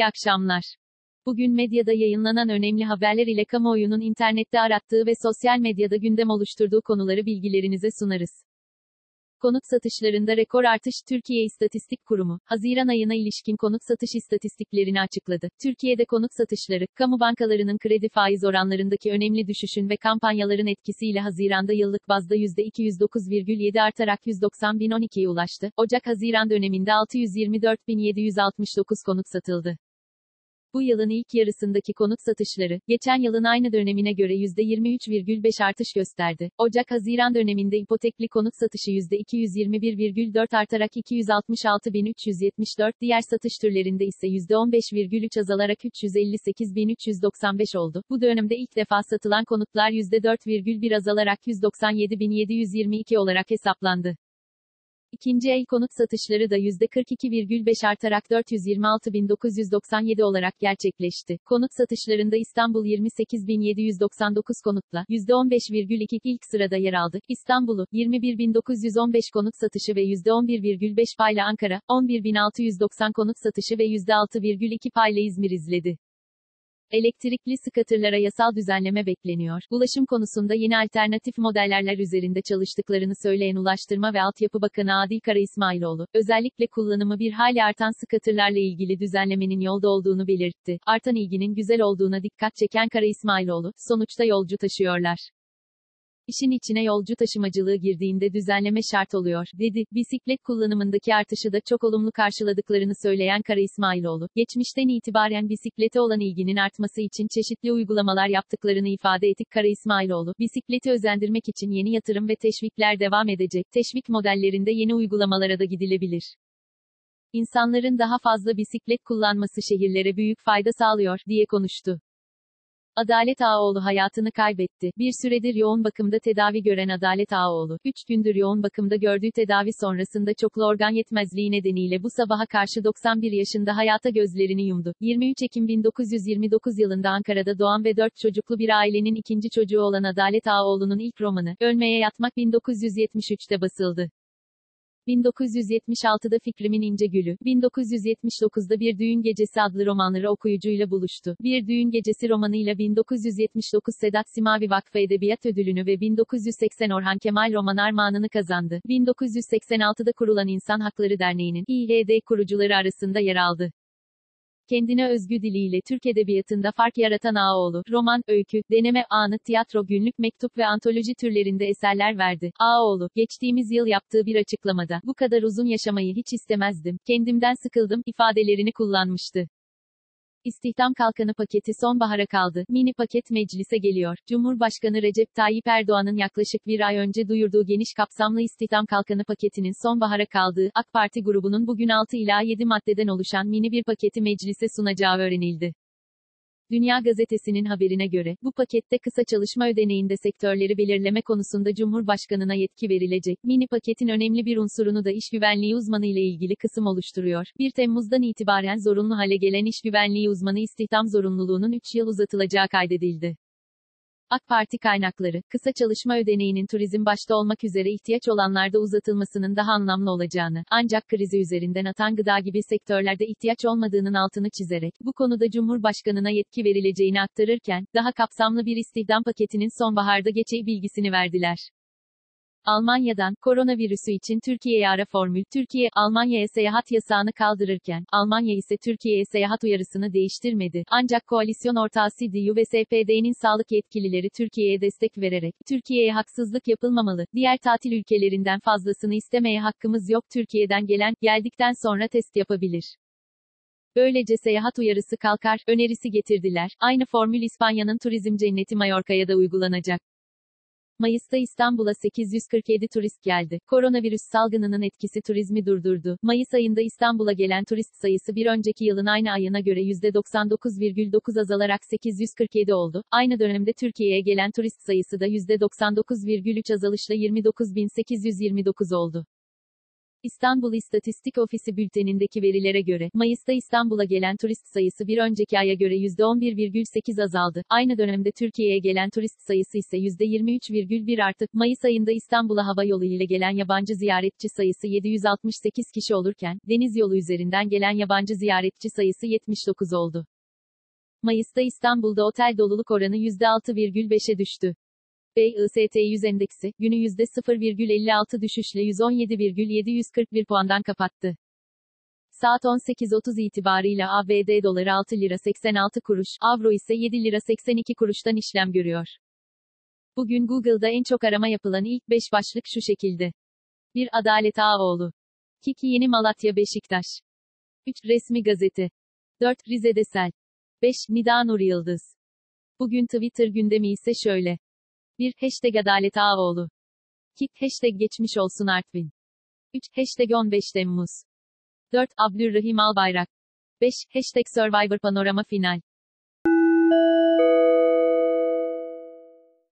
İyi akşamlar. Bugün medyada yayınlanan önemli haberler ile kamuoyunun internette arattığı ve sosyal medyada gündem oluşturduğu konuları bilgilerinize sunarız. Konut satışlarında rekor artış Türkiye İstatistik Kurumu, Haziran ayına ilişkin konut satış istatistiklerini açıkladı. Türkiye'de konut satışları, kamu bankalarının kredi faiz oranlarındaki önemli düşüşün ve kampanyaların etkisiyle Haziran'da yıllık bazda %209,7 artarak 190.012'ye ulaştı. Ocak-Haziran döneminde 624.769 konut satıldı. Bu yılın ilk yarısındaki konut satışları, geçen yılın aynı dönemine göre %23,5 artış gösterdi. Ocak-Haziran döneminde ipotekli konut satışı %221,4 artarak 266.374, diğer satış türlerinde ise %15,3 azalarak 358.395 oldu. Bu dönemde ilk defa satılan konutlar %4,1 azalarak 197.722 olarak hesaplandı. İkinci el konut satışları da %42,5 artarak 426.997 olarak gerçekleşti. Konut satışlarında İstanbul 28.799 konutla %15,2 ilk sırada yer aldı. İstanbul'u 21.915 konut satışı ve %11,5 payla Ankara, 11.690 konut satışı ve %6,2 payla İzmir izledi. Elektrikli skatırlara yasal düzenleme bekleniyor. Ulaşım konusunda yeni alternatif modellerler üzerinde çalıştıklarını söyleyen Ulaştırma ve Altyapı Bakanı Adil Kara İsmailoğlu, özellikle kullanımı bir hali artan skatırlarla ilgili düzenlemenin yolda olduğunu belirtti. Artan ilginin güzel olduğuna dikkat çeken Kara İsmailoğlu, sonuçta yolcu taşıyorlar. İşin içine yolcu taşımacılığı girdiğinde düzenleme şart oluyor, dedi. Bisiklet kullanımındaki artışı da çok olumlu karşıladıklarını söyleyen Kara İsmailoğlu, geçmişten itibaren bisiklete olan ilginin artması için çeşitli uygulamalar yaptıklarını ifade ettik. Kara İsmailoğlu, bisikleti özendirmek için yeni yatırım ve teşvikler devam edecek. Teşvik modellerinde yeni uygulamalara da gidilebilir. İnsanların daha fazla bisiklet kullanması şehirlere büyük fayda sağlıyor, diye konuştu. Adalet Ağoğlu hayatını kaybetti. Bir süredir yoğun bakımda tedavi gören Adalet Ağoğlu, 3 gündür yoğun bakımda gördüğü tedavi sonrasında çoklu organ yetmezliği nedeniyle bu sabaha karşı 91 yaşında hayata gözlerini yumdu. 23 Ekim 1929 yılında Ankara'da doğan ve 4 çocuklu bir ailenin ikinci çocuğu olan Adalet Ağoğlu'nun ilk romanı, Ölmeye Yatmak 1973'te basıldı. 1976'da Fikrimin İnce Gülü, 1979'da Bir Düğün Gecesi adlı romanları okuyucuyla buluştu. Bir Düğün Gecesi romanıyla 1979 Sedat Simavi Vakfı Edebiyat Ödülünü ve 1980 Orhan Kemal roman armağanını kazandı. 1986'da kurulan İnsan Hakları Derneği'nin İHD kurucuları arasında yer aldı kendine özgü diliyle Türk Edebiyatı'nda fark yaratan Ağoğlu, roman, öykü, deneme, anı, tiyatro, günlük, mektup ve antoloji türlerinde eserler verdi. Ağoğlu, geçtiğimiz yıl yaptığı bir açıklamada, bu kadar uzun yaşamayı hiç istemezdim, kendimden sıkıldım, ifadelerini kullanmıştı. İstihdam Kalkanı paketi sonbahara kaldı. Mini paket meclise geliyor. Cumhurbaşkanı Recep Tayyip Erdoğan'ın yaklaşık bir ay önce duyurduğu geniş kapsamlı İstihdam Kalkanı paketinin sonbahara kaldığı, AK Parti grubunun bugün 6 ila 7 maddeden oluşan mini bir paketi meclise sunacağı öğrenildi. Dünya Gazetesi'nin haberine göre, bu pakette kısa çalışma ödeneğinde sektörleri belirleme konusunda Cumhurbaşkanına yetki verilecek. Mini paketin önemli bir unsurunu da iş güvenliği uzmanı ile ilgili kısım oluşturuyor. 1 Temmuz'dan itibaren zorunlu hale gelen iş güvenliği uzmanı istihdam zorunluluğunun 3 yıl uzatılacağı kaydedildi. AK Parti kaynakları, kısa çalışma ödeneğinin turizm başta olmak üzere ihtiyaç olanlarda uzatılmasının daha anlamlı olacağını, ancak krizi üzerinden atan gıda gibi sektörlerde ihtiyaç olmadığının altını çizerek, bu konuda Cumhurbaşkanına yetki verileceğini aktarırken, daha kapsamlı bir istihdam paketinin sonbaharda geçeceği bilgisini verdiler. Almanya'dan, koronavirüsü için Türkiye'ye ara formül, Türkiye, Almanya'ya seyahat yasağını kaldırırken, Almanya ise Türkiye'ye seyahat uyarısını değiştirmedi. Ancak koalisyon ortağı CDU ve SPD'nin sağlık yetkilileri Türkiye'ye destek vererek, Türkiye'ye haksızlık yapılmamalı, diğer tatil ülkelerinden fazlasını istemeye hakkımız yok Türkiye'den gelen, geldikten sonra test yapabilir. Böylece seyahat uyarısı kalkar, önerisi getirdiler. Aynı formül İspanya'nın turizm cenneti Mallorca'ya da uygulanacak. Mayıs'ta İstanbul'a 847 turist geldi. Koronavirüs salgınının etkisi turizmi durdurdu. Mayıs ayında İstanbul'a gelen turist sayısı bir önceki yılın aynı ayına göre %99,9 azalarak 847 oldu. Aynı dönemde Türkiye'ye gelen turist sayısı da %99,3 azalışla 29.829 oldu. İstanbul İstatistik Ofisi bültenindeki verilere göre, Mayıs'ta İstanbul'a gelen turist sayısı bir önceki aya göre %11,8 azaldı. Aynı dönemde Türkiye'ye gelen turist sayısı ise %23,1 arttı. Mayıs ayında İstanbul'a hava yolu ile gelen yabancı ziyaretçi sayısı 768 kişi olurken, deniz yolu üzerinden gelen yabancı ziyaretçi sayısı 79 oldu. Mayıs'ta İstanbul'da otel doluluk oranı %6,5'e düştü. BIST 100 endeksi, günü %0,56 düşüşle 117,741 puandan kapattı. Saat 18.30 itibarıyla ABD doları 6 lira 86 kuruş, avro ise 7 lira 82 kuruştan işlem görüyor. Bugün Google'da en çok arama yapılan ilk 5 başlık şu şekilde. 1. Adalet Ağoğlu. 2. Yeni Malatya Beşiktaş. 3. Resmi Gazete. 4. Rize'de Sel. 5. Nida Nur Yıldız. Bugün Twitter gündemi ise şöyle. 1. Hashtag Adalet Ağoğlu. 2. Hashtag Geçmiş olsun Artvin. 3. Hashtag 15 Temmuz. 4. Abdülrahim Albayrak. 5. Hashtag Survivor Panorama Final.